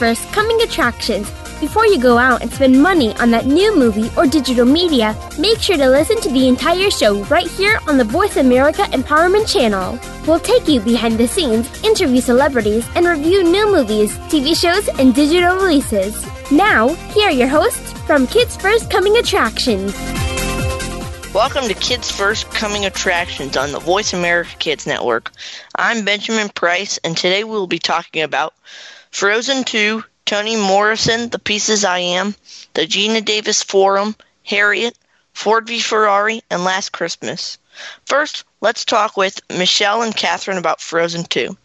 First Coming Attractions. Before you go out and spend money on that new movie or digital media, make sure to listen to the entire show right here on the Voice America Empowerment Channel. We'll take you behind the scenes, interview celebrities, and review new movies, TV shows, and digital releases. Now, here are your hosts from Kids First Coming Attractions. Welcome to Kids First Coming Attractions on the Voice America Kids Network. I'm Benjamin Price, and today we'll be talking about Frozen 2, Toni Morrison, The Pieces I Am, the Geena Davis Forum, Harriet, Ford v Ferrari, and Last Christmas. First, let's talk with Michelle and Catherine about Frozen 2.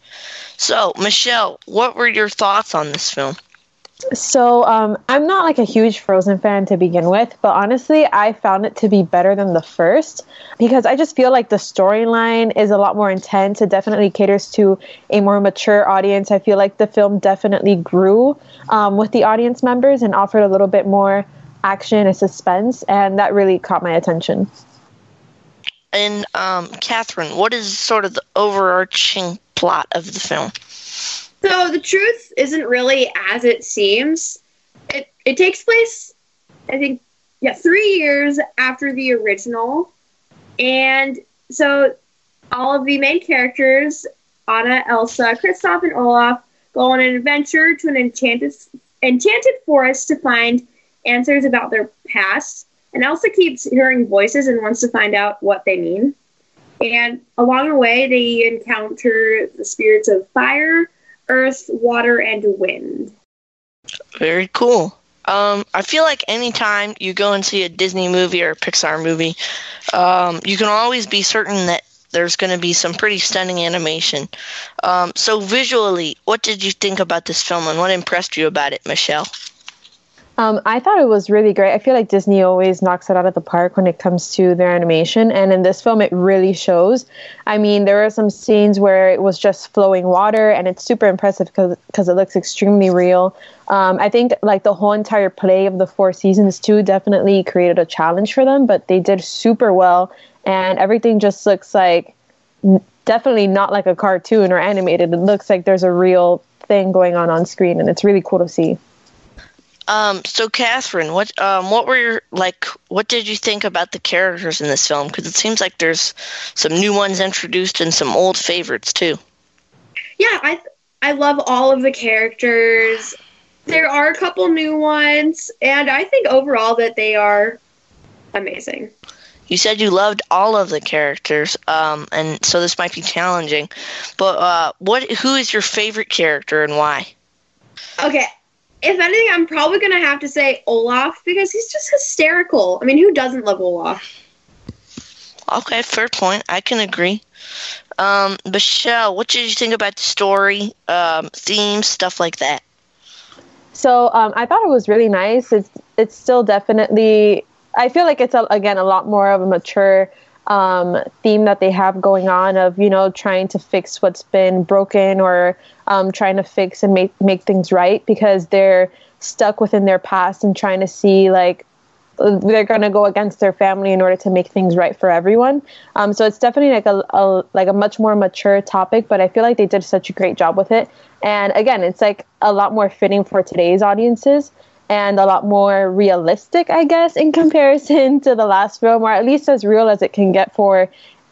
So, Michelle, what were your thoughts on this film? So um, I'm not like a huge Frozen fan to begin with, but honestly, I found it to be better than the first because I just feel like the storyline is a lot more intense. It definitely caters to a more mature audience. I feel like the film definitely grew um, with the audience members and offered a little bit more action and suspense, and that really caught my attention. And um, Catherine, what is sort of the overarching plot of the film? So the truth isn't really as it seems. It it takes place, I think, yeah, three years after the original, and so all of the main characters, Anna, Elsa, Kristoff, and Olaf, go on an adventure to an enchanted enchanted forest to find answers about their past. And Elsa keeps hearing voices and wants to find out what they mean. And along the way, they encounter the spirits of fire, earth, water, and wind. Very cool. Um, I feel like anytime you go and see a Disney movie or a Pixar movie, um, you can always be certain that there's going to be some pretty stunning animation. Um, so, visually, what did you think about this film and what impressed you about it, Michelle? Um, I thought it was really great. I feel like Disney always knocks it out of the park when it comes to their animation, and in this film, it really shows. I mean, there are some scenes where it was just flowing water, and it's super impressive because it looks extremely real. Um, I think like the whole entire play of the four seasons too definitely created a challenge for them, but they did super well, and everything just looks like definitely not like a cartoon or animated. It looks like there's a real thing going on on screen, and it's really cool to see. Um, so Catherine, what um, what were your like? What did you think about the characters in this film? Because it seems like there's some new ones introduced and some old favorites too. Yeah, I I love all of the characters. There are a couple new ones, and I think overall that they are amazing. You said you loved all of the characters, um, and so this might be challenging. But uh, what? Who is your favorite character and why? Okay, if anything, I'm probably gonna have to say Olaf because he's just hysterical. I mean, who doesn't love Olaf? Okay, fair point. I can agree. Um, Michelle, what did you think about the story, um, themes, stuff like that? So um, I thought it was really nice. It's it's still definitely. I feel like it's a, again a lot more of a mature um, theme that they have going on of you know trying to fix what's been broken or um, trying to fix and make make things right because they're stuck within their past and trying to see like they're going to go against their family in order to make things right for everyone. Um, so it's definitely like a, a, like a much more mature topic, but I feel like they did such a great job with it. And again, it's like a lot more fitting for today's audiences and a lot more realistic, I guess, in comparison to the last film, or at least as real as it can get for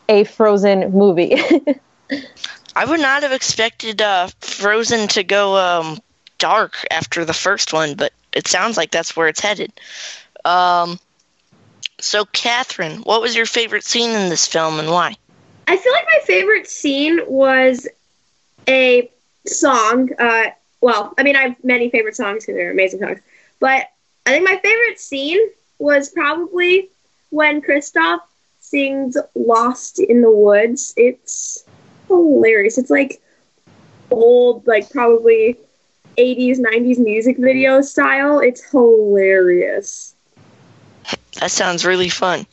a Frozen movie. I would not have expected uh, Frozen to go um, dark after the first one, but it sounds like that's where it's headed. Um, so, Catherine, what was your favorite scene in this film and why? I feel like my favorite scene was a song. Uh, well, I mean, I have many favorite songs because they're amazing songs. But I think my favorite scene was probably when Kristoff sings Lost in the Woods. It's hilarious. It's like old, like probably 80s, 90s music video style. It's hilarious. That sounds really fun.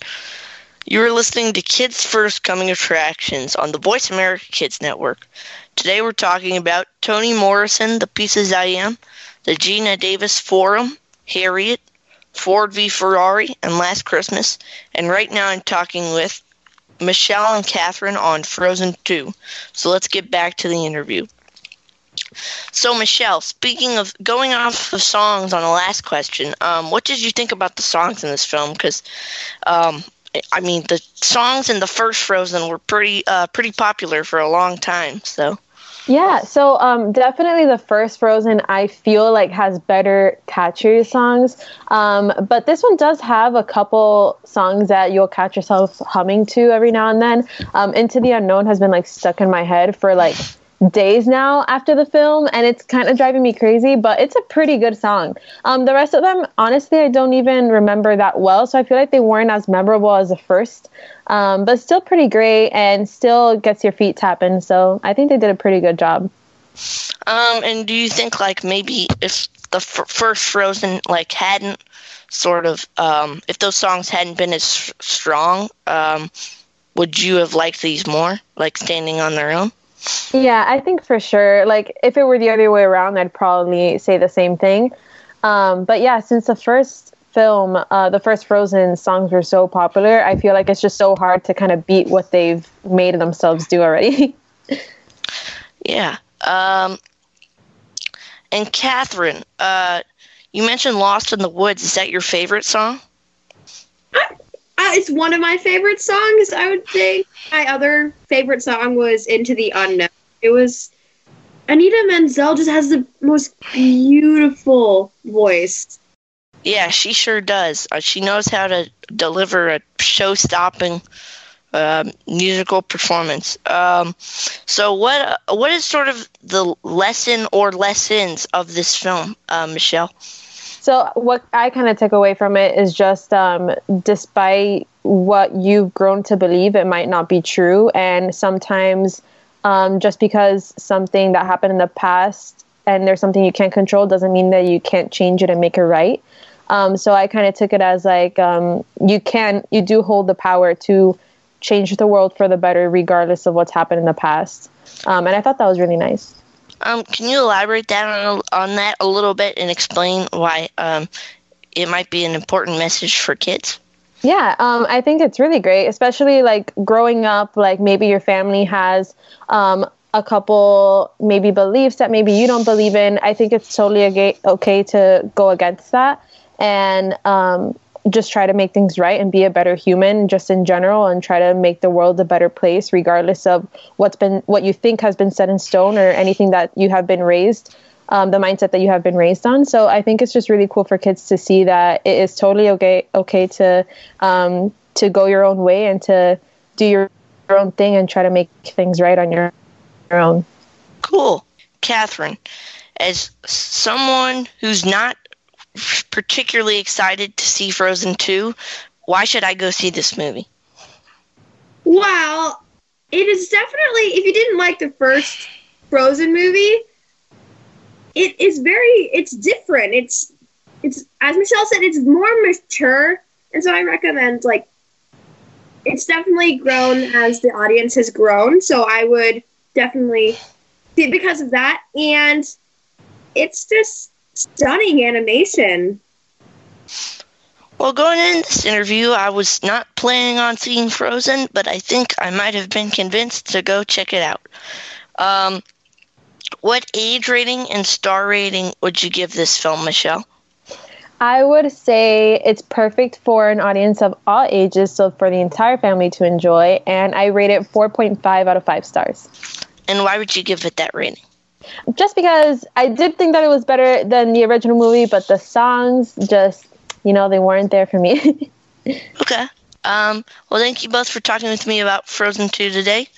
You are listening to Kids First Coming Attractions on the Voice America Kids Network. Today we're talking about Toni Morrison, The Pieces I Am, the Geena Davis Forum, Harriet, Ford v Ferrari, and Last Christmas. And right now I'm talking with Michelle and Catherine on Frozen 2. So let's get back to the interview. So, Michelle, speaking of going off of songs on the last question, um, what did you think about the songs in this film? Because, um, I mean, the songs in the first Frozen were pretty uh, pretty popular for a long time. So. Yeah, so um, definitely the first Frozen I feel like has better catchy songs, um, but this one does have a couple songs that you'll catch yourself humming to every now and then. Um, Into the Unknown has been like stuck in my head for like days now after the film, and it's kind of driving me crazy. But it's a pretty good song. Um, the rest of them, honestly, I don't even remember that well, so I feel like they weren't as memorable as the first. Um, but still pretty great, and still gets your feet tapping. So I think they did a pretty good job. Um, and do you think like maybe if the f- first Frozen like hadn't sort of um, if those songs hadn't been as strong, um, would you have liked these more, like standing on their own? Yeah, I think for sure. Like, if it were the other way around, I'd probably say the same thing. Um, but yeah, since the first film, uh, the first Frozen songs were so popular, I feel like it's just so hard to kind of beat what they've made themselves do already. yeah. Um, and Catherine, uh, you mentioned Lost in the Woods. Is that your favorite song? Uh, it's one of my favorite songs, I would say. My other favorite song was Into the Unknown. It was Idina Menzel just has the most beautiful voice. Yeah, she sure does. Uh, she knows how to deliver a show-stopping uh, musical performance. Um, so, what uh, what is sort of the lesson or lessons of this film, uh, Michelle? So what I kind of took away from it is just um, despite what you've grown to believe, it might not be true, and sometimes um, just because something that happened in the past and there's something you can't control doesn't mean that you can't change it and make it right. Um, so I kind of took it as like um, you can, you do hold the power to change the world for the better, regardless of what's happened in the past. Um, and I thought that was really nice. Um, can you elaborate that on, on that a little bit and explain why um, it might be an important message for kids? Yeah, um, I think it's really great, especially like growing up. Like maybe your family has um, a couple maybe beliefs that maybe you don't believe in. I think it's totally okay, okay to go against that and um, just try to make things right and be a better human just in general and try to make the world a better place regardless of what's been what you think has been set in stone or anything that you have been raised um, the mindset that you have been raised on. So i think it's just really cool for kids to see that it is totally okay okay to um, to go your own way and to do your, your own thing and try to make things right on your, your own. Cool. Catherine as someone who's not particularly excited to see Frozen 2. Why should I go see this movie? Well, it is definitely, if you didn't like the first Frozen movie, it is very, it's different. It's, it's, as Michelle said, it's more mature. And so I recommend, like, it's definitely grown as the audience has grown. So I would definitely see it because of that. And it's just, stunning animation. Well, going into this interview, I was not planning on seeing Frozen, but I think I might have been convinced to go check it out. Um, what age rating and star rating would you give this film, Michelle? I would say it's perfect for an audience of all ages, so for the entire family to enjoy, and I rate it 4.5 out of 5 stars. And why would you give it that rating? Just because I did think that it was better than the original movie, but the songs just, you know, they weren't there for me. okay. Um, well, thank you both for talking with me about Frozen 2 today.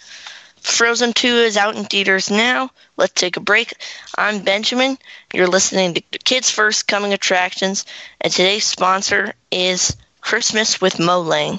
Frozen 2 is out in theaters now. Let's take a break. I'm Benjamin. You're listening to Kids First Coming Attractions, and today's sponsor is Christmas with Mo Lang.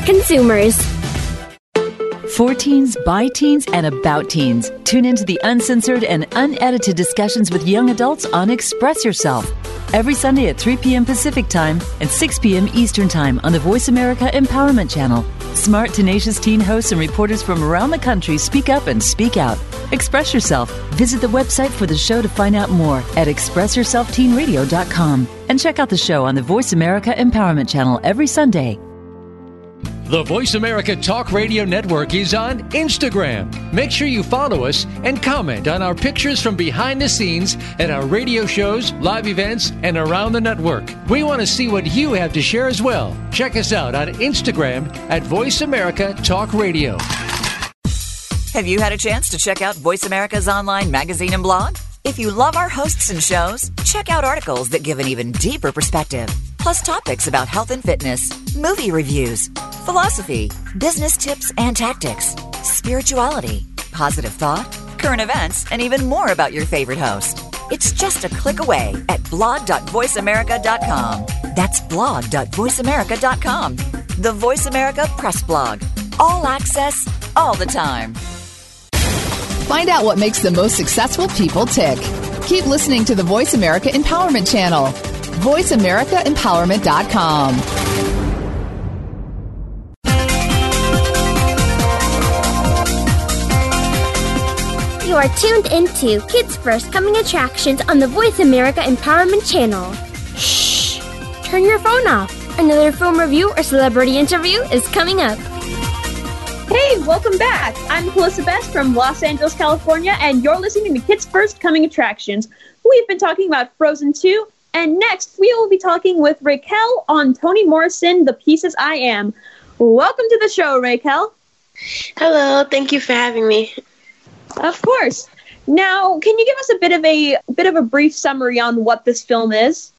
consumers. For teens, by teens, and about teens. Tune into the uncensored and unedited discussions with young adults on Express Yourself. Every Sunday at 3 p.m. Pacific Time and 6 p.m. Eastern Time on the Voice America Empowerment Channel. Smart, tenacious teen hosts and reporters from around the country speak up and speak out. Express Yourself. Visit the website for the show to find out more at expressyourselfteenradio.com. And check out the show on the Voice America Empowerment Channel every Sunday. The Voice America Talk Radio Network is on Instagram. Make sure you follow us and comment on our pictures from behind the scenes at our radio shows, live events, and around the network. We want to see what you have to share as well. Check us out on Instagram at Voice America Talk Radio. Have you had a chance to check out Voice America's online magazine and blog? If you love our hosts and shows, check out articles that give an even deeper perspective, plus topics about health and fitness, movie reviews, philosophy, business tips and tactics, spirituality, positive thought, current events, and even more about your favorite host. It's just a click away at blog.voiceamerica.com. That's blog.voiceamerica.com. The Voice America Press Blog. All access, all the time. Find out what makes the most successful people tick. Keep listening to the Voice America Empowerment Channel. VoiceAmericaEmpowerment.com. You are tuned into Kids First Coming Attractions on the Voice America Empowerment Channel. Shh! Turn your phone off. Another film review or celebrity interview is coming up. Hey, welcome back. I'm Melissa Best from Los Angeles, California, and you're listening to Kids First Coming Attractions. We've been talking about Frozen 2, and next we will be talking with Raquel on Toni Morrison, The Pieces I Am. Welcome to the show, Raquel. Hello, thank you for having me. Of course. Now, can you give us a bit of a bit of a brief summary on what this film is?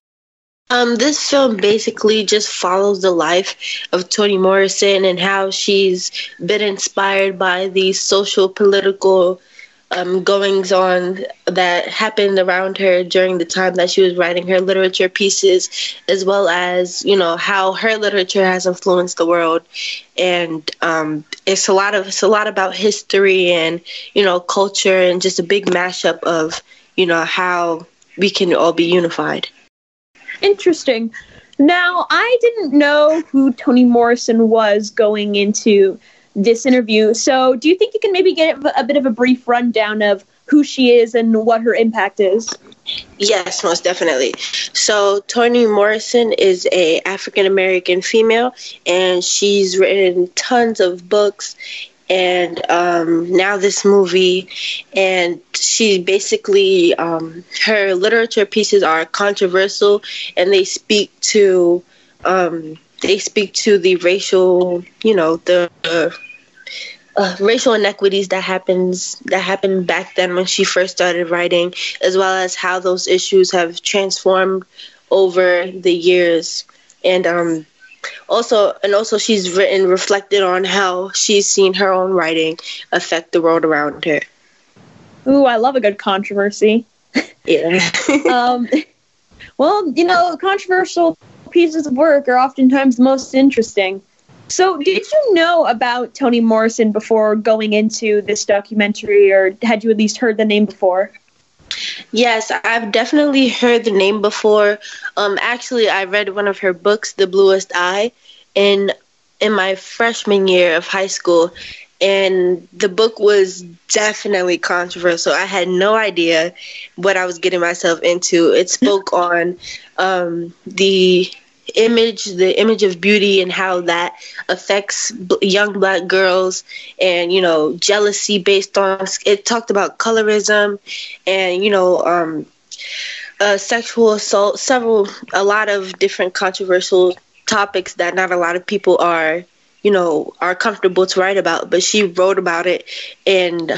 Um, this film basically just follows the life of Toni Morrison and how she's been inspired by these social political um, goings on that happened around her during the time that she was writing her literature pieces, as well as you know how her literature has influenced the world. And um, it's a lot of it's a lot about history and you know culture and just a big mashup of you know how we can all be unified. Interesting. Now, I didn't know who Toni Morrison was going into this interview. So, do you think you can maybe get a bit of a brief rundown of who she is and what her impact is? Yes, most definitely. So Toni Morrison is a African American female, and she's written tons of books and um, now this movie. And she basically, um, her literature pieces are controversial and they speak to, um, they speak to the racial, you know, the. Uh, uh, racial inequities that happens that happened back then when she first started writing, as well as how those issues have transformed over the years. And um, also and also she's written reflected on how she's seen her own writing affect the world around her. Ooh i love a good controversy. Yeah. Um, well you know controversial pieces of work are oftentimes the most interesting so did you know about toni morrison before going into this documentary or had you at least heard the name before Yes, I've definitely heard the name before. Um, actually, I read one of her books, The Bluest Eye, and in my freshman year of high school, and the book was definitely controversial. I had no idea what I was getting myself into. It spoke on um, the image, the image of beauty, and how that affects b- young black girls, and you know, jealousy based on it. Talked about colorism, and you know, um, uh, sexual assault, several, a lot of different controversial topics that not a lot of people are you know are comfortable to write about but she wrote about it and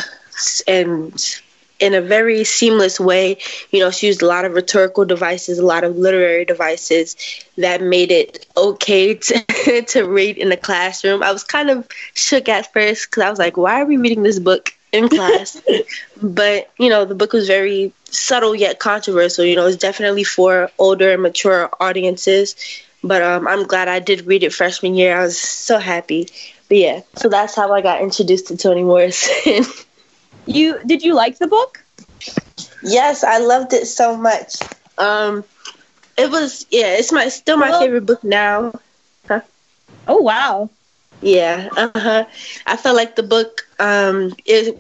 and in a very seamless way you know she used a lot of rhetorical devices a lot of literary devices that made it okay to, to read in the classroom i was kind of shook at first because i was like why are we reading this book in class but you know the book was very subtle yet controversial you know it's definitely for older and mature audiences but um, I'm glad I did read it freshman year. I was so happy. But yeah, so that's how I got introduced to Toni Morrison. you did you like the book? Yes, I loved it so much. Um, it was yeah, it's my still my well, favorite book now. Huh? Oh wow. Yeah, uh-huh. I felt like the book um it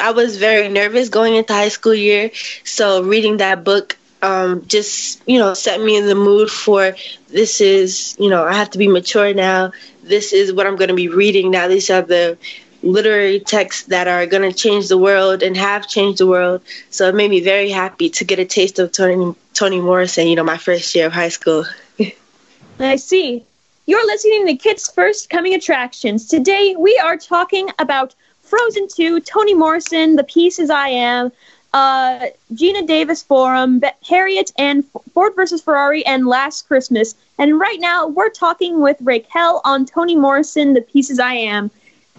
I was very nervous going into high school year, so reading that book um, just you know set me in the mood for this is you know I have to be mature now. This is what I'm going to be reading now. These are the literary texts that are going to change the world and have changed the world. So it made me very happy to get a taste of Toni Toni Morrison. You know, my first year of high school. I see. You're listening to Kids First Coming Attractions. Today we are talking about Frozen 2, Toni Morrison, The Pieces I Am, uh, Geena Davis Forum, Harriet and Ford versus Ferrari, and Last Christmas. And right now, we're talking with Raquel on Toni Morrison, The Pieces I Am.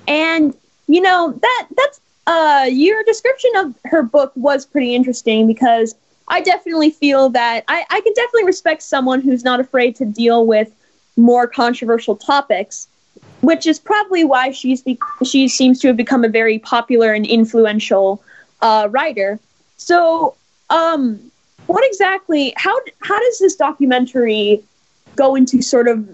And you know that that's uh, your description of her book was pretty interesting because I definitely feel that I, I can definitely respect someone who's not afraid to deal with more controversial topics, which is probably why she's be- she seems to have become a very popular and influential uh, writer. So, um, what exactly? How how does this documentary go into sort of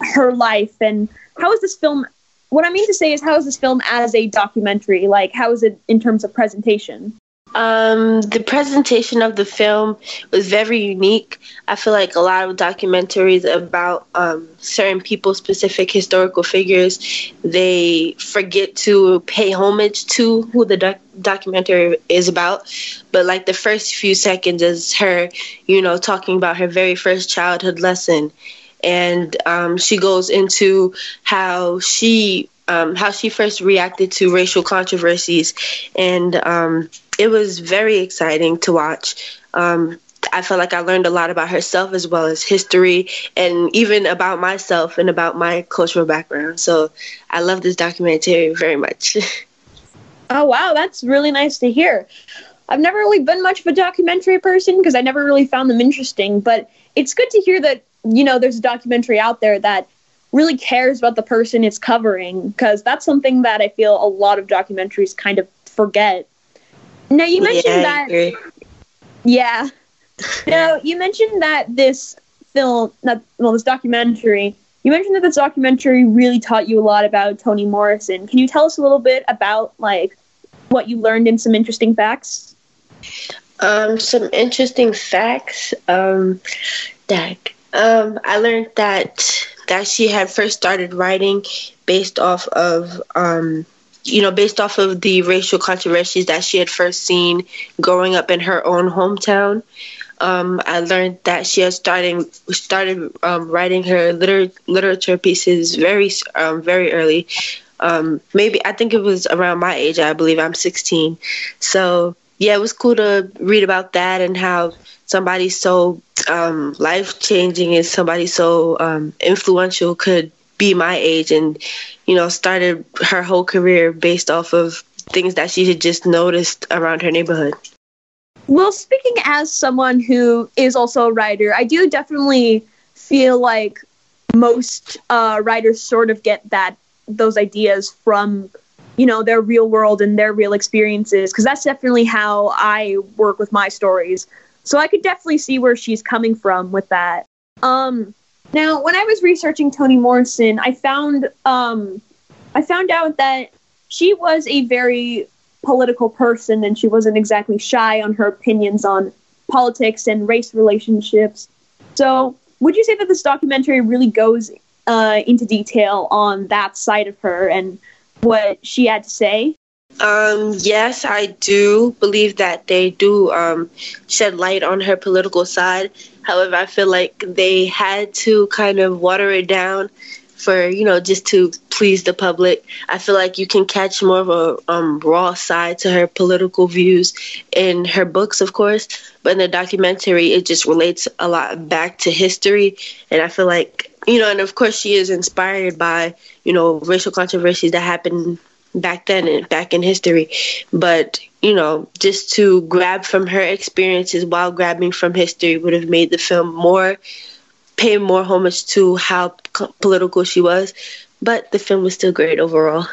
her life, and how is this film? What I mean to say is, how is this film as a documentary? Like, how is it in terms of presentation? Um, the presentation of the film was very unique. I feel like a lot of documentaries about um, certain people, specific historical figures, they forget to pay homage to who the doc- documentary is about. But like the first few seconds is her, you know, talking about her very first childhood lesson. And um, she goes into how she um, how she first reacted to racial controversies, and um, it was very exciting to watch. Um, I felt like I learned a lot about herself as well as history and even about myself and about my cultural background. So I love this documentary very much. oh, wow. That's really nice to hear. I've never really been much of a documentary person because I never really found them interesting, but it's good to hear that, you know, there's a documentary out there that really cares about the person it's covering because that's something that I feel a lot of documentaries kind of forget. Now you mentioned yeah, that. Yeah. now you mentioned that this film, that well, this documentary. You mentioned that this documentary really taught you a lot about Toni Morrison. Can you tell us a little bit about like what you learned and some interesting facts? Um, some interesting facts. Um, that um, I learned that that she had first started writing based off of um, you know, based off of the racial controversies that she had first seen growing up in her own hometown. Um, I learned that she had starting started um, writing her liter- literature pieces very um, very early. Um, maybe I think it was around my age. I believe I'm 16. So yeah, it was cool to read about that and how somebody so um, life changing and somebody so um, influential could be my age and you know started her whole career based off of things that she had just noticed around her neighborhood. Well speaking as someone who is also a writer i do definitely feel like most uh, writers sort of get that those ideas from you know their real world and their real experiences because that's definitely how i work with my stories so i could definitely see where she's coming from with that um Now, when I was researching Toni Morrison, I found um, I found out that she was a very political person, and she wasn't exactly shy on her opinions on politics and race relationships. So, would you say that this documentary really goes uh, into detail on that side of her and what she had to say? Um, yes, I do believe that they do um, shed light on her political side. However, I feel like they had to kind of water it down for you know just to please the public. I feel like you can catch more of a um, raw side to her political views in her books, of course, but in the documentary, it just relates a lot back to history, and I feel like you know, and of course, she is inspired by you know racial controversies that happened back then and back in history. But, you know, just to grab from her experiences while grabbing from history would have made the film more, pay more homage to how political she was. But the film was still great overall.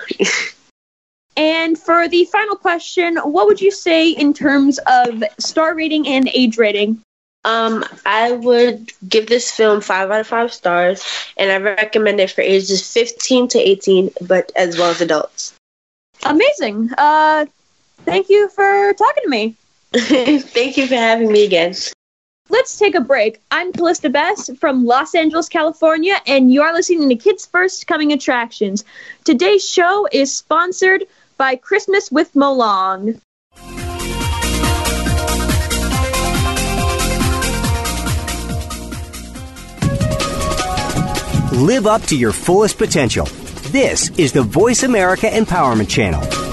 and for the final question, what would you say in terms of star rating and age rating? Um, I would give this film five out of five stars, and I recommend it for ages 15 to 18, but as well as adults. Amazing. Uh, thank you for talking to me. thank you for having me again. Let's take a break. I'm Callista Best from Los Angeles, California, and you are listening to Kids First Coming Attractions. Today's show is sponsored by Christmas with Molong. Live up to your fullest potential this is the Voice America Empowerment Channel.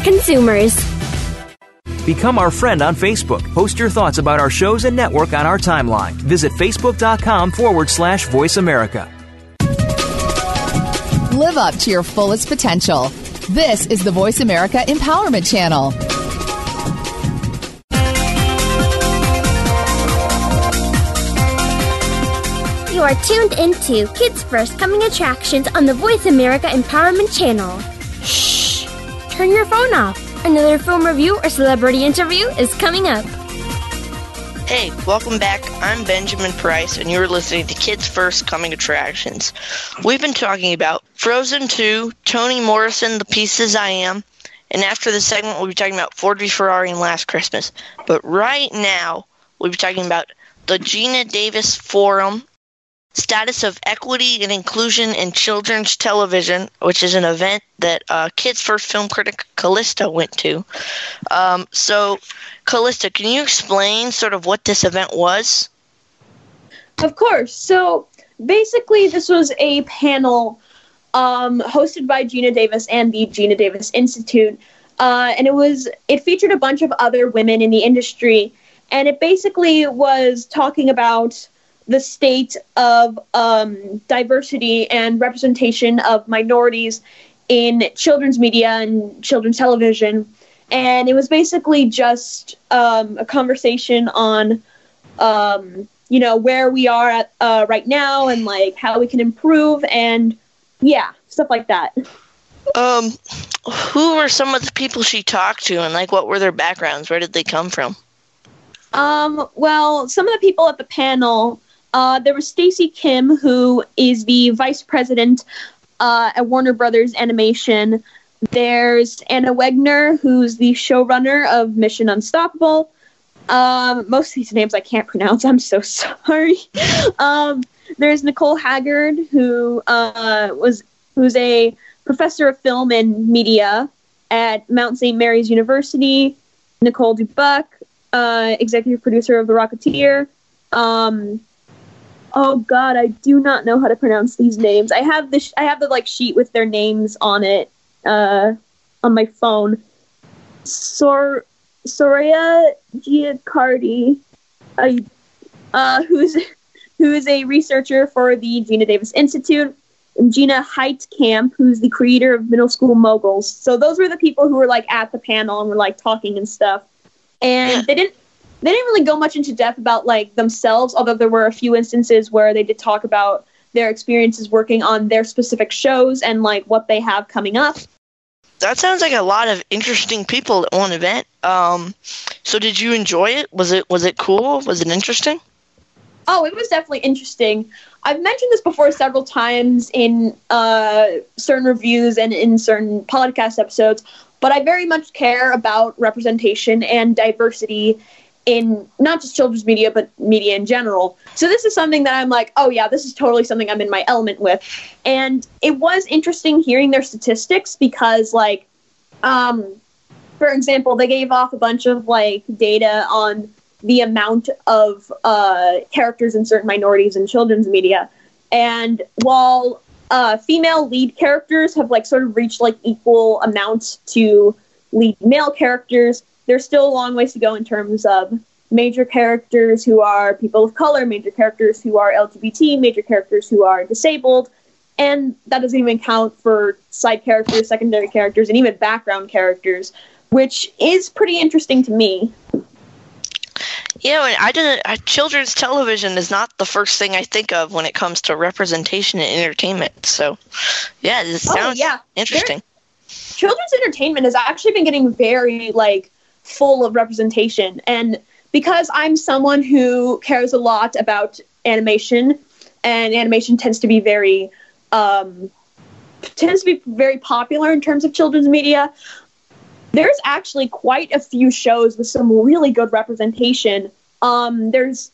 consumers. Become our friend on Facebook. Post your thoughts about our shows and network on our timeline. Visit facebook.com forward slash voice America. Live up to your fullest potential. This is the Voice America Empowerment Channel. You are tuned into Kids First Coming Attractions on the Voice America Empowerment Channel. Turn your phone off. Another film review or celebrity interview is coming up. Hey, welcome back. I'm Benjamin Price, and you're listening to Kids First Coming Attractions. We've been talking about Frozen 2, Toni Morrison, The Pieces I Am, and after the segment, we'll be talking about Ford v Ferrari and Last Christmas. But right now, we'll be talking about the Geena Davis Forum Status of Equity and Inclusion in Children's Television, which is an event that uh, Kids First film critic Callista went to. Um, so, Callista, can you explain sort of what this event was? Of course. So, basically, this was a panel um, hosted by Geena Davis and the Geena Davis Institute. Uh, and it was it featured a bunch of other women in the industry and it basically was talking about the state of um, diversity and representation of minorities in children's media and children's television. And it was basically just um, a conversation on, um, you know, where we are at uh, right now and like how we can improve and yeah, stuff like that. Um, who were some of the people she talked to and like what were their backgrounds? Where did they come from? Um, well, some of the people at the panel uh, there was Stacy Kim, who is the vice president uh, at Warner Brothers Animation. There's Anna Wegner, who's the showrunner of Mission Unstoppable. Um, most of these names I can't pronounce. I'm so sorry. um, there's Nicole Haggard, who uh, was who's a professor of film and media at Mount St. Mary's University. Nicole Dubuc, uh, executive producer of The Rocketeer. Um, oh God, I do not know how to pronounce these names. I have the sh- I have the like sheet with their names on it uh, on my phone. Sor Soraya Giaccardi, uh, uh, who's who is a researcher for the Geena Davis Institute, and Gina Heitkamp, who's the creator of Middle School Moguls. So those were the people who were like at the panel and were like talking and stuff. And they didn't they didn't really go much into depth about like themselves, although there were a few instances where they did talk about their experiences working on their specific shows and like what they have coming up. That sounds like a lot of interesting people at one event. Um, so did you enjoy it? Was it was it cool? Was it interesting? Oh, it was definitely interesting. I've mentioned this before several times in uh, certain reviews and in certain podcast episodes, but I very much care about representation and diversity in not just children's media, but media in general. So this is something that I'm like, oh yeah, this is totally something I'm in my element with. And it was interesting hearing their statistics because, like, um, for example, they gave off a bunch of like data on the amount of uh, characters in certain minorities in children's media. And while uh, female lead characters have like sort of reached like equal amounts to lead male characters, there's still a long ways to go in terms of major characters who are people of color, major characters who are LGBT, major characters who are disabled, and that doesn't even count for side characters, secondary characters, and even background characters, which is pretty interesting to me. Yeah, and I didn't. Uh, children's television is not the first thing I think of when it comes to representation and entertainment. So, yeah, this Oh, sounds yeah. interesting. children's entertainment has actually been getting very like full of representation and because i'm someone who cares a lot about animation and animation tends to be very um, tends to be very popular in terms of children's media there's actually quite a few shows with some really good representation um, there's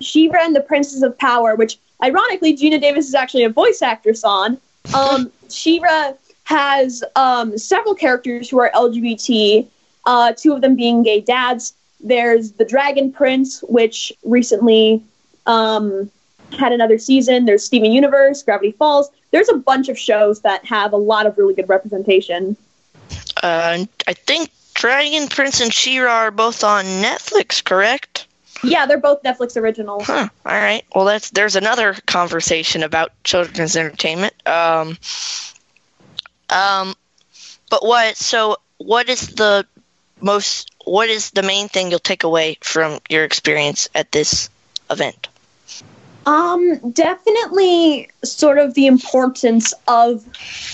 She-Ra and the Princess of Power, which ironically Geena Davis is actually a voice actress on. Um, She-Ra has um, several characters who are LGBT, uh, two of them being gay dads. There's the Dragon Prince, which recently um, had another season. There's Steven Universe, Gravity Falls. There's a bunch of shows that have a lot of really good representation. Uh, I think Dragon Prince and She-Ra are both on Netflix, correct? Yeah, they're both Netflix originals. Huh. All right. Well, that's there's another conversation about children's entertainment. Um, um, but what? So, what is the most? What is the main thing you'll take away from your experience at this event? Um, definitely sort of the importance of,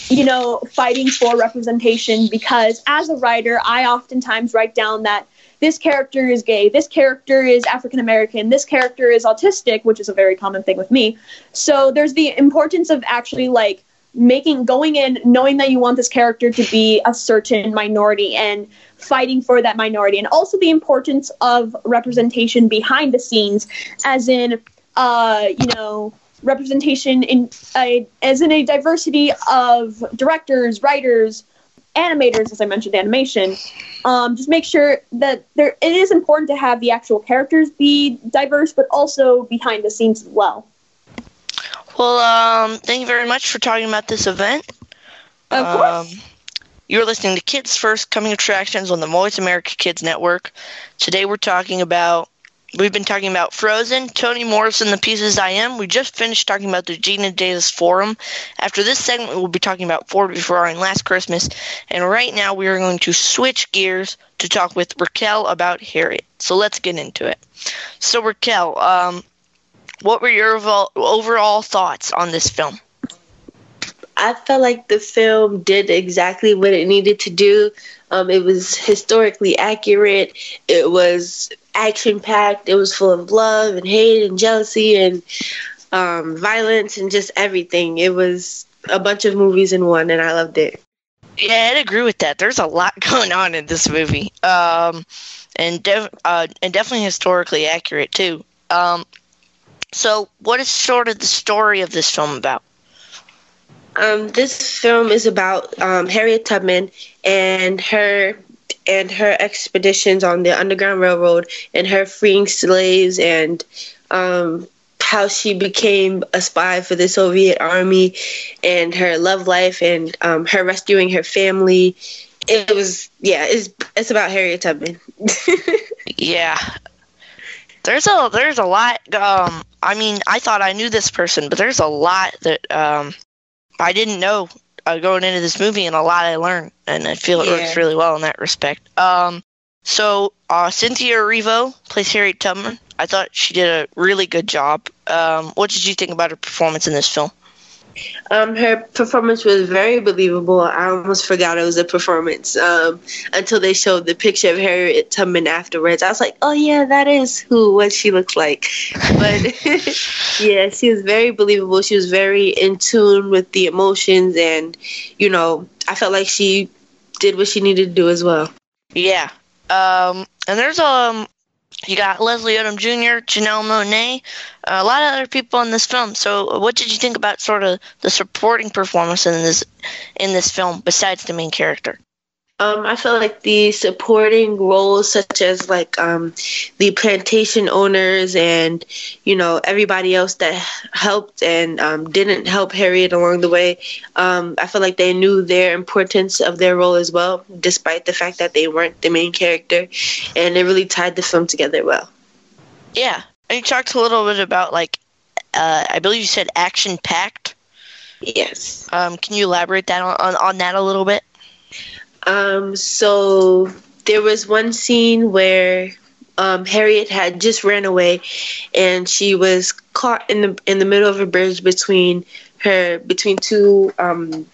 you know, fighting for representation because as a writer, I oftentimes write down that this character is gay, this character is African American, this character is autistic, which is a very common thing with me. So there's the importance of actually like making going in knowing that you want this character to be a certain minority and fighting for that minority and also the importance of representation behind the scenes as in uh, you know, representation in a, as in a diversity of directors, writers, animators, as I mentioned, animation. Um, just make sure that there it is important to have the actual characters be diverse, but also behind the scenes as well. Well, um, thank you very much for talking about this event. Of course. Um, you're listening to Kids First Coming Attractions on the Voice America Kids Network. Today we're talking about We've been talking about Frozen, Toni Morrison, The Pieces I Am. We just finished talking about the Geena Davis Forum. After this segment, we'll be talking about Ford Before and Last Christmas. And right now, we are going to switch gears to talk with Raquel about Harriet. So let's get into it. So, Raquel, um, what were your overall thoughts on this film? I felt like the film did exactly what it needed to do. Um, it was historically accurate. It was action packed. It was full of love and hate and jealousy and um, violence and just everything. It was a bunch of movies in one, and I loved it. Yeah, I'd agree with that. There's a lot going on in this movie, um, and def- uh, and definitely historically accurate too. Um, so, what is sort of the story of this film about? Um, this film is about um, Harriet Tubman and her and her expeditions on the Underground Railroad and her freeing slaves and um, how she became a spy for the Soviet Army and her love life and um, her rescuing her family. It was yeah, it's it's about Harriet Tubman. yeah, there's a there's a lot. Um, I mean, I thought I knew this person, but there's a lot that um, I didn't know uh, going into this movie, and a lot I learned, and I feel it Yeah. works really well in that respect. Um, so uh, Cynthia Erivo plays Harriet Tubman. I thought she did a really good job. Um, what did you think about her performance in this film? Um, her performance was very believable. I almost forgot it was a performance um, until they showed the picture of Harriet Tubman afterwards. I was like, oh yeah, that is who what she looks like. But yeah, she was very believable. She was very in tune with the emotions, and you know, I felt like she did what she needed to do as well. Yeah. Um, and there's um, you got Leslie Odom Jr., Janelle Monáe, uh, a lot of other people in this film. So, what did you think about sort of the supporting performance in this in this film besides the main character? Um, I feel like the supporting roles, such as like um, the plantation owners and you know everybody else that helped and um, didn't help Harriet along the way, um, I feel like they knew their importance of their role as well, despite the fact that they weren't the main character, and it really tied the film together well. Yeah, and you talked a little bit about like, uh, I believe you said action packed. Yes. Um, can you elaborate that on, on on that a little bit? Um, so there was one scene where um, Harriet had just ran away, and she was caught in the in the middle of a bridge between her between two um,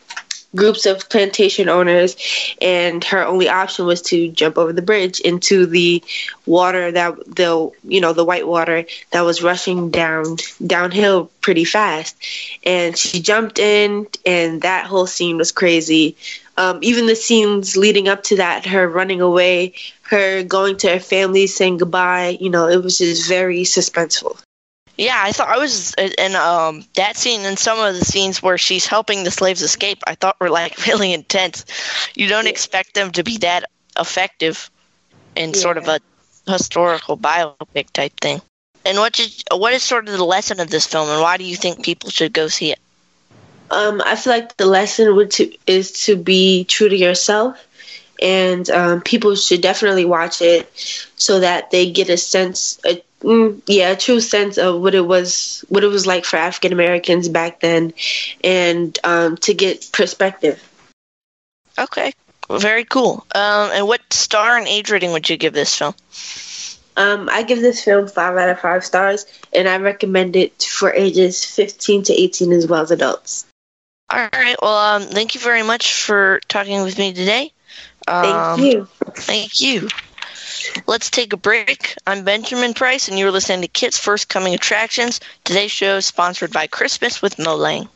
groups of plantation owners, and her only option was to jump over the bridge into the water that the you know the white water that was rushing down downhill pretty fast, and she jumped in, and that whole scene was crazy. Um, even the scenes leading up to that, her running away, her going to her family, saying goodbye, you know, it was just very suspenseful. Yeah, I thought I was, in um, that scene and some of the scenes where she's helping the slaves escape, I thought were like really intense. You don't expect them to be that effective in sort of a historical biopic type thing. And what did, what is sort of the lesson of this film, and why do you think people should go see it? Um, I feel like the lesson would to, is to be true to yourself, and um, people should definitely watch it so that they get a sense, a, mm, yeah, a true sense of what it was, what it was like for African Americans back then, and um, to get perspective. Okay, very cool. Um, and what star and age rating would you give this film? Um, I give this film five out of five stars, and I recommend it for ages 15 to 18 as well as adults. All right. Well, um, thank you very much for talking with me today. Thank Um, you. Thank you. Let's take a break. I'm Benjamin Price, and you're listening to Kids First Coming Attractions. Today's show is sponsored by Christmas with Molang.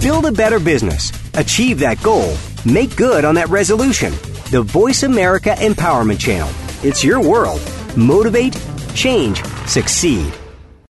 Build a better business. Achieve that goal. Make good on that resolution. The Voice America Empowerment Channel. It's your world. Motivate, change, succeed.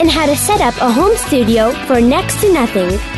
and how to set up a home studio for next to nothing.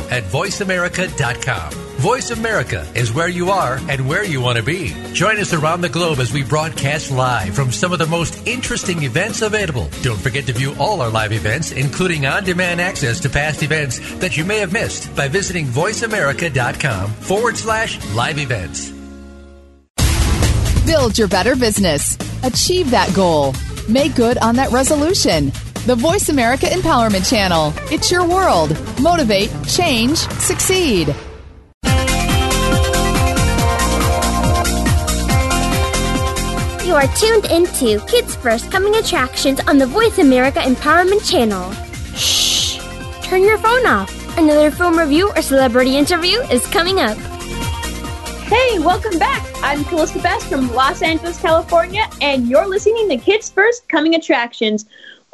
at voiceamerica.com. Voice America is where you are and where you want to be. Join us around the globe as we broadcast live from some of the most interesting events available. Don't forget to view all our live events, including on demand access to past events that you may have missed by visiting voiceamerica.com forward slash live events. Build your better business. Achieve that goal. Make good on that resolution. The Voice America Empowerment Channel. It's your world. Motivate, change, succeed. You are tuned into Kids First Coming Attractions on the Voice America Empowerment Channel. Shh! Turn your phone off. Another film review or celebrity interview is coming up. Hey, welcome back. I'm Calista Best from Los Angeles, California, and you're listening to Kids First Coming Attractions.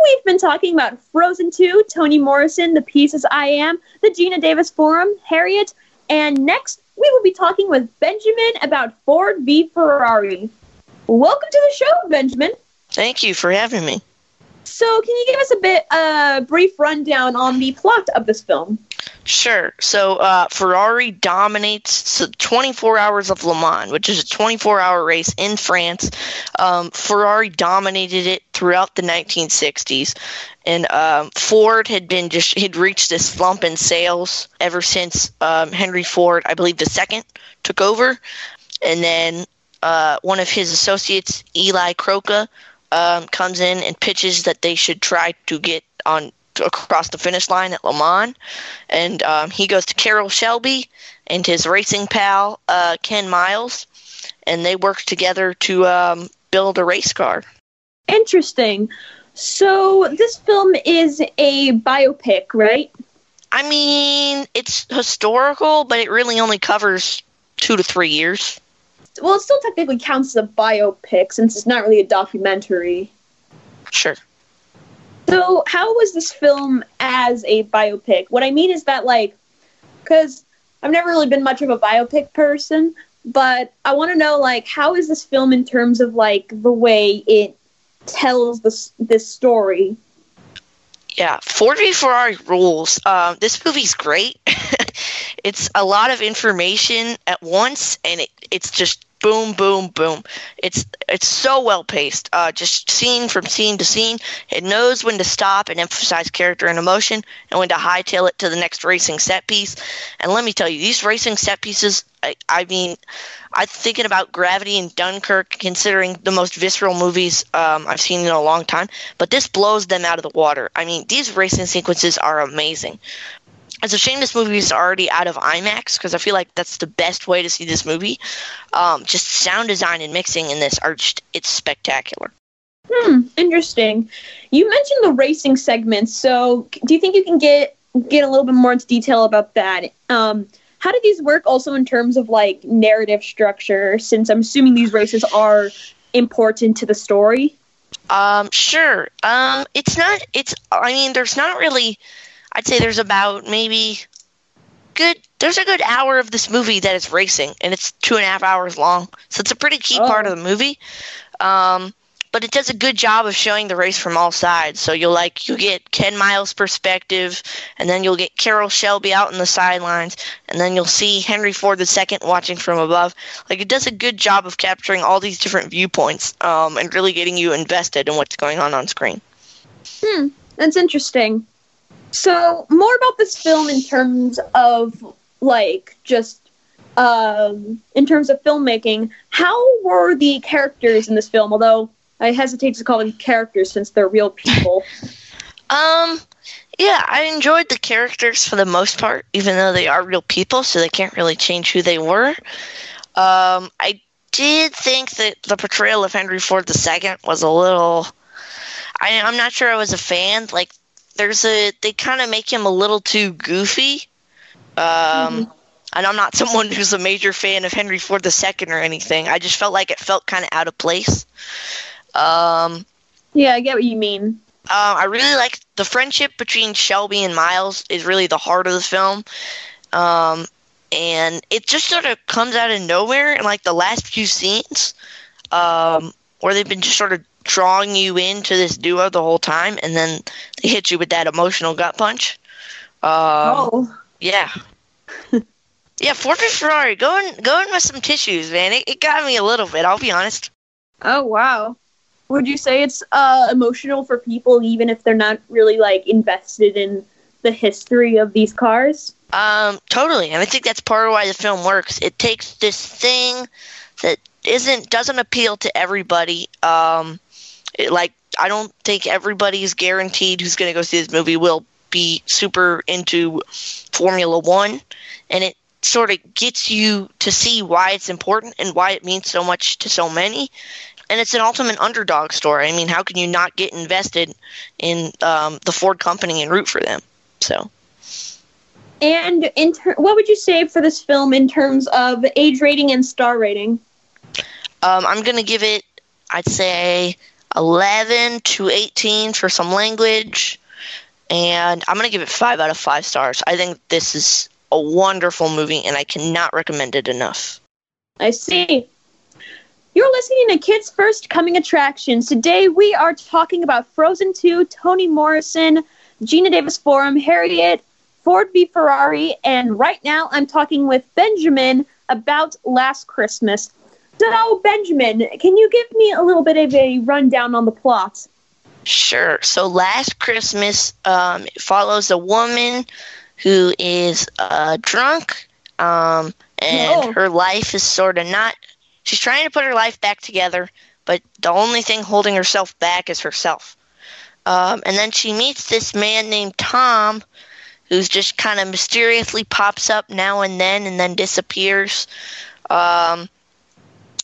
We've been talking about Frozen 2, Toni Morrison, The Pieces I Am, the Geena Davis Forum, Harriet, and next we will be talking with Benjamin about Ford v Ferrari. Welcome to the show, Benjamin. Thank you for having me. So, can you give us a bit a uh, brief rundown on the plot of this film? Sure. So uh, Ferrari dominates 24 hours of Le Mans, which is a 24 hour race in France. Um, Ferrari dominated it throughout the 1960s. And um, Ford had been just had reached this slump in sales ever since um, Henry Ford, I believe the second, took over. And then uh, one of his associates, Lee Iacocca, um, comes in and pitches that they should try to get on across the finish line at Le Mans, and um, he goes to Carroll Shelby and his racing pal uh, Ken Miles, and they work together to um, build a race car. Interesting. So this film is a biopic, right? I mean, it's historical, but it really only covers two to three years. Well, it still technically counts as a biopic since it's not really a documentary. Sure. So, how was this film as a biopic? What I mean is that, like, because I've never really been much of a biopic person, but I want to know, like, how is this film in terms of like the way it tells this this story? Yeah, Ford v Ferrari rules. Um, this movie's great. it's a lot of information at once, and it, it's just boom, boom, boom. It's it's so well paced. Uh, just scene from scene to scene, it knows when to stop and emphasize character and emotion, and when to hightail it to the next racing set piece. And let me tell you, these racing set pieces. I, I mean, I'm thinking about Gravity and Dunkirk, considering the most visceral movies um, I've seen in a long time. But this blows them out of the water. I mean, these racing sequences are amazing it's a shame this movie is already out of IMAX because I feel like that's the best way to see this movie. Um, just sound design and mixing in this are just it's spectacular. Hmm, interesting. You mentioned the racing segments, so do you think you can get get a little bit more into detail about that? Um, how do these work also in terms of like narrative structure? Since I'm assuming these races are important to the story. Um, sure. Um, it's not. It's. I mean, there's not really I'd say there's about maybe good there's a good hour of this movie that is racing and it's two and a half hours long so it's a pretty key oh. part of the movie um, but it does a good job of showing the race from all sides. So you'll like you get Ken Miles' perspective, and then you'll get Carroll Shelby out in the sidelines, and then you'll see Henry Ford II watching from above. Like it does a good job of capturing all these different viewpoints, um, and really getting you invested in what's going on on screen. Hmm, that's interesting. So more about this film in terms of like just um, in terms of filmmaking. How were the characters in this film? Although I hesitate to call them characters since they're real people. Um, yeah, I enjoyed the characters for the most part, even though they are real people, so they can't really change who they were. Um, I did think that the portrayal of Henry Ford II was a little. I, I'm not sure I was a fan. Like, there's a they kind of make him a little too goofy. Um, mm-hmm. and I'm not someone who's a major fan of Henry Ford II or anything. I just felt like it felt kind of out of place. Um, yeah, I get what you mean. Uh, I really like the friendship between Shelby and Miles is really the heart of the film. Um, and it just sort of comes out of nowhere in like the last few scenes, um, where they've been just sort of drawing you into this duo the whole time, and then they hit you with that emotional gut punch. Um, oh, yeah, yeah. Ford Ferrari, going going with some tissues, man. It, it got me a little bit. I'll be honest. Oh wow. Would you say it's uh, emotional for people even if they're not really like invested in the history of these cars? Um, totally. And I think that's part of why the film works. It takes this thing that isn't doesn't appeal to everybody. Um, it, like I don't think everybody's guaranteed who's going to go see this movie will be super into Formula One, and it sort of gets you to see why it's important and why it means so much to so many. And it's an ultimate underdog story. I mean, how can you not get invested in um, the Ford company and root for them? So. And in ter- what would you say for this film in terms of age rating and star rating? Um, I'm going to give it, I'd say, 11 to 18 for some language. And I'm going to give it 5 out of 5 stars. I think this is a wonderful movie, and I cannot recommend it enough. I see. You're listening to Kids First Coming Attractions. Today we are talking about Frozen 2, Toni Morrison, Geena Davis Forum, Harriet, Ford v Ferrari, and right now I'm talking with Benjamin about Last Christmas. So, Benjamin, can you give me a little bit of a rundown on the plot? Sure. So, Last Christmas um, follows a woman who is uh, drunk, um, and oh. her life is sort of not. She's trying to put her life back together, but the only thing holding herself back is herself. Um, and then she meets this man named Tom, who's just kind of mysteriously pops up now and then and then disappears. Um,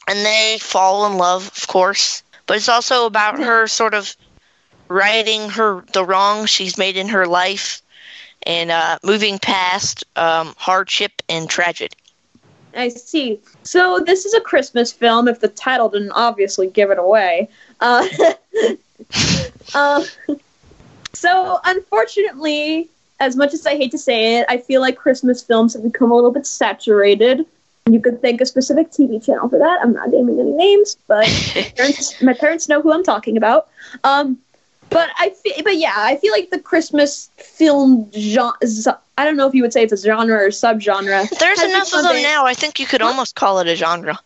and they fall in love, of course. But it's also about her sort of righting her the wrong she's made in her life and uh, moving past um, hardship and tragedy. I see. So this is a Christmas film. If the title didn't obviously give it away. Uh, uh, so unfortunately, as much as I hate to say it, I feel like Christmas films have become a little bit saturated. You could thank a specific TV channel for that. I'm not naming any names, but my, parents, my parents know who I'm talking about. Um, but I feel, but yeah, I feel like the Christmas film genre. I don't know if you would say it's a genre or subgenre. There's enough of them now. I think you could almost call it a genre.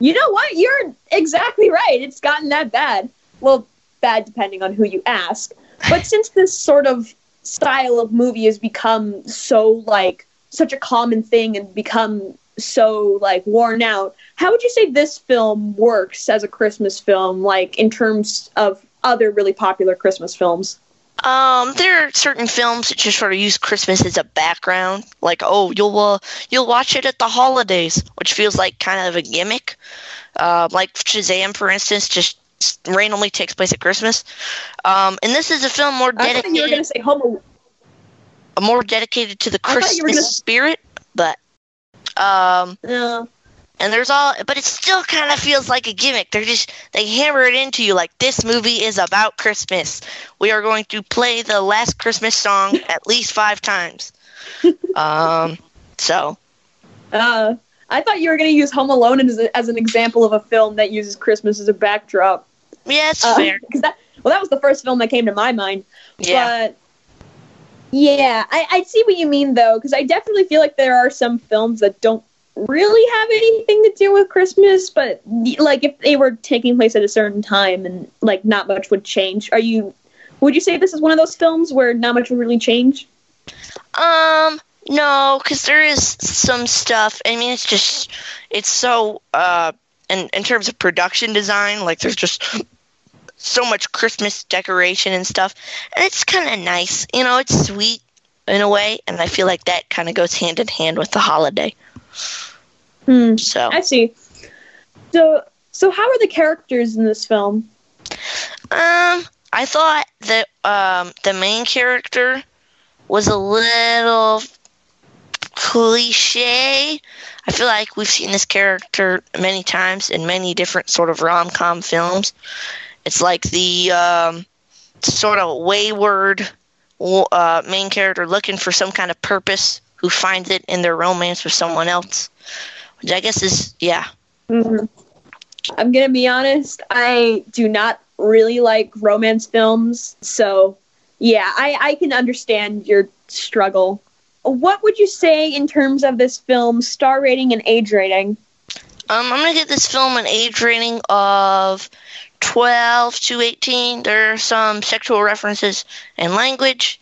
You know what? You're exactly right. It's gotten that bad. Well, bad depending on who you ask. But since this sort of style of movie has become so like such a common thing and become so like worn out. How would you say this film works as a Christmas film, like in terms of other really popular Christmas films? Um, there are certain films that just sort of use Christmas as a background, like oh, you'll uh, you'll watch it at the holidays, which feels like kind of a gimmick. Uh, like Shazam, for instance, just randomly takes place at Christmas. Um, and this is a film more dedicated. I thought you were going to say Home. More dedicated to the Christmas gonna... spirit, but um, yeah. And there's all, but it still kind of feels like a gimmick. They're just they hammer it into you like this movie is about Christmas. We are going to play the last Christmas song at least five times. Um, so. Uh, I thought you were going to use Home Alone as, a, as an example of a film that uses Christmas as a backdrop. Yeah, it's Uh, fair. that, well, that was the first film that came to my mind. Yeah. But yeah, I, I see what you mean though, because I definitely feel like there are some films that don't really have anything to do with Christmas, but like if they were taking place at a certain time and like not much would change. Are you? Would you say this is one of those films where not much would really change? Um, no, because there is some stuff. I mean, it's just it's so uh, in in terms of production design, like there's just so much Christmas decoration and stuff, and it's kind of nice. You know, it's sweet in a way, and I feel like that kind of goes hand in hand with the holiday. Hmm. So I see. So, so how are the characters in this film? Um, I thought that um the main character was a little cliche. I feel like we've seen this character many times in many different sort of rom com films. It's like the um, sort of wayward uh, main character looking for some kind of purpose who finds it in their romance with someone else, which I guess is yeah. hmm I'm gonna be honest. I do not really like romance films, so yeah, I, I can understand your struggle. What would you say in terms of this film star rating and age rating? Um, I'm gonna give this film an age rating of 12 to 18. There are some sexual references and language.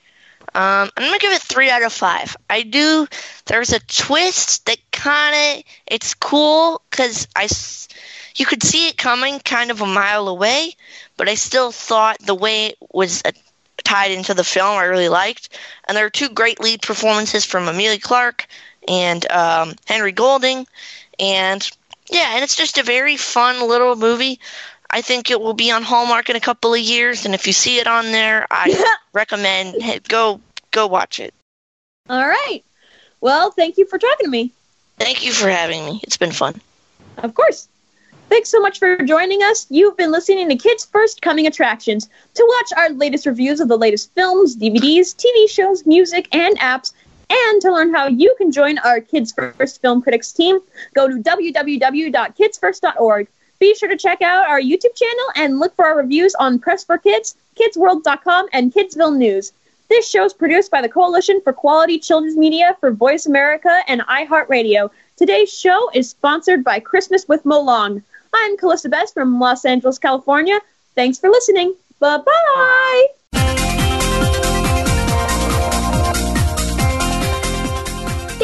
Um, I'm gonna give it three out of five. I do. There's a twist that kind of it's cool because I you could see it coming kind of a mile away, but I still thought the way it was uh, tied into the film I really liked. And there are two great lead performances from Emilia Clarke and um, Henry Golding, and yeah, and it's just a very fun little movie. I think it will be on Hallmark in a couple of years, and if you see it on there, I recommend hey, go go watch it. All right. Well, thank you for talking to me. Thank you for having me. It's been fun. Of course. Thanks so much for joining us. You've been listening to Kids First Coming Attractions. To watch our latest reviews of the latest films, DVDs, TV shows, music, and apps, and to learn how you can join our Kids First Film Critics team, go to www.kidsfirst.org. Be sure to check out our YouTube channel and look for our reviews on Press for Kids, KidsWorld.com, and Kidsville News. This show is produced by the Coalition for Quality Children's Media for Voice America and iHeartRadio. Today's show is sponsored by Christmas with Molang. I'm Calista Best from Los Angeles, California. Thanks for listening. Bye bye.